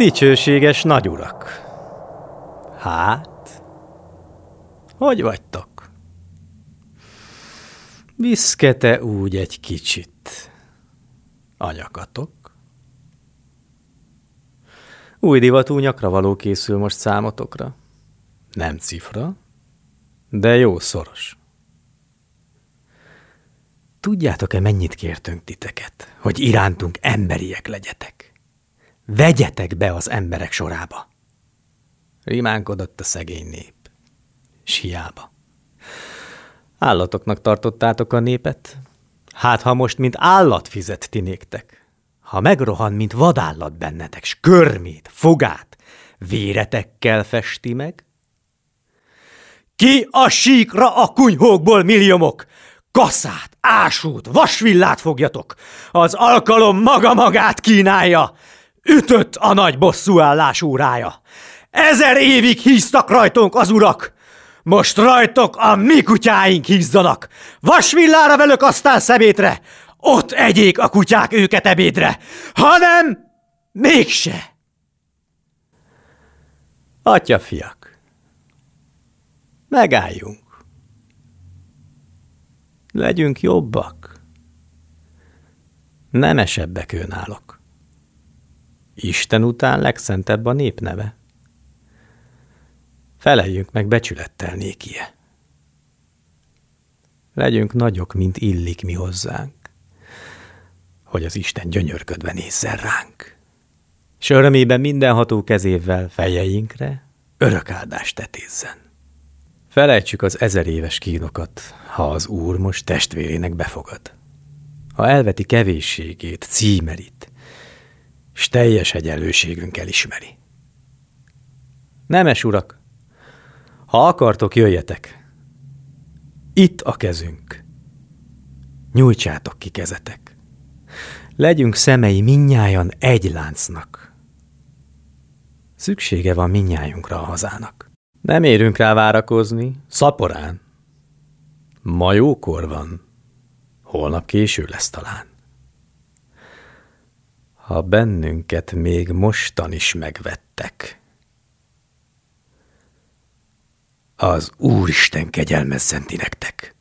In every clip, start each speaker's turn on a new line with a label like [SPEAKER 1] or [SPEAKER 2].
[SPEAKER 1] Dicsőséges nagyurak! Hát, hogy vagytok? Viszkete úgy egy kicsit. Anyakatok? Új divatú nyakra való készül most számotokra. Nem cifra, de jó szoros. Tudjátok-e, mennyit kértünk titeket, hogy irántunk emberiek legyetek? Vegyetek be az emberek sorába. Rimánkodott a szegény nép. S hiába. Állatoknak tartottátok a népet? Hát, ha most, mint állat fizet ti néktek. Ha megrohan, mint vadállat bennetek, s körmét, fogát, véretekkel festi meg? Ki a síkra a kunyhókból milliomok? Kaszát, ásút, vasvillát fogjatok! Az alkalom maga magát kínálja! Ütött a nagy bosszúállás órája. Ezer évig híztak rajtunk az urak. Most rajtok a mi kutyáink hízzanak. Vasvillára velük aztán szemétre. Ott egyék a kutyák őket ebédre. Hanem mégse. Atya fiak, megálljunk. Legyünk jobbak. Nemesebbek őnálok. Isten után legszentebb a népneve. Feleljünk meg becsülettel nékie. Legyünk nagyok, mint illik mi hozzánk, hogy az Isten gyönyörködve nézzen ránk. S örömében mindenható kezével fejeinkre örök áldást tetézzen. Felejtsük az ezer éves kínokat, ha az Úr most testvérének befogad. Ha elveti kevésségét, címerit, s teljes egyenlőségünkkel ismeri. Nemes urak, ha akartok, jöjjetek. Itt a kezünk. Nyújtsátok ki kezetek. Legyünk szemei minnyájan egy láncnak. Szüksége van minnyájunkra a hazának. Nem érünk rá várakozni, szaporán. Ma jókor van, holnap késő lesz talán ha bennünket még mostan is megvettek. Az Úristen kegyelmezzen ti nektek!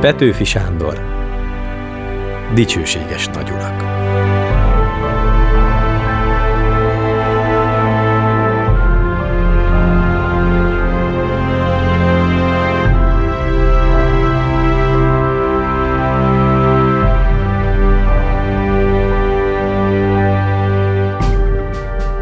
[SPEAKER 1] Petőfi Sándor Dicsőséges nagyurak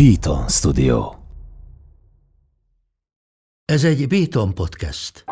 [SPEAKER 2] Beaton Studio. Ez egy Beaton podcast.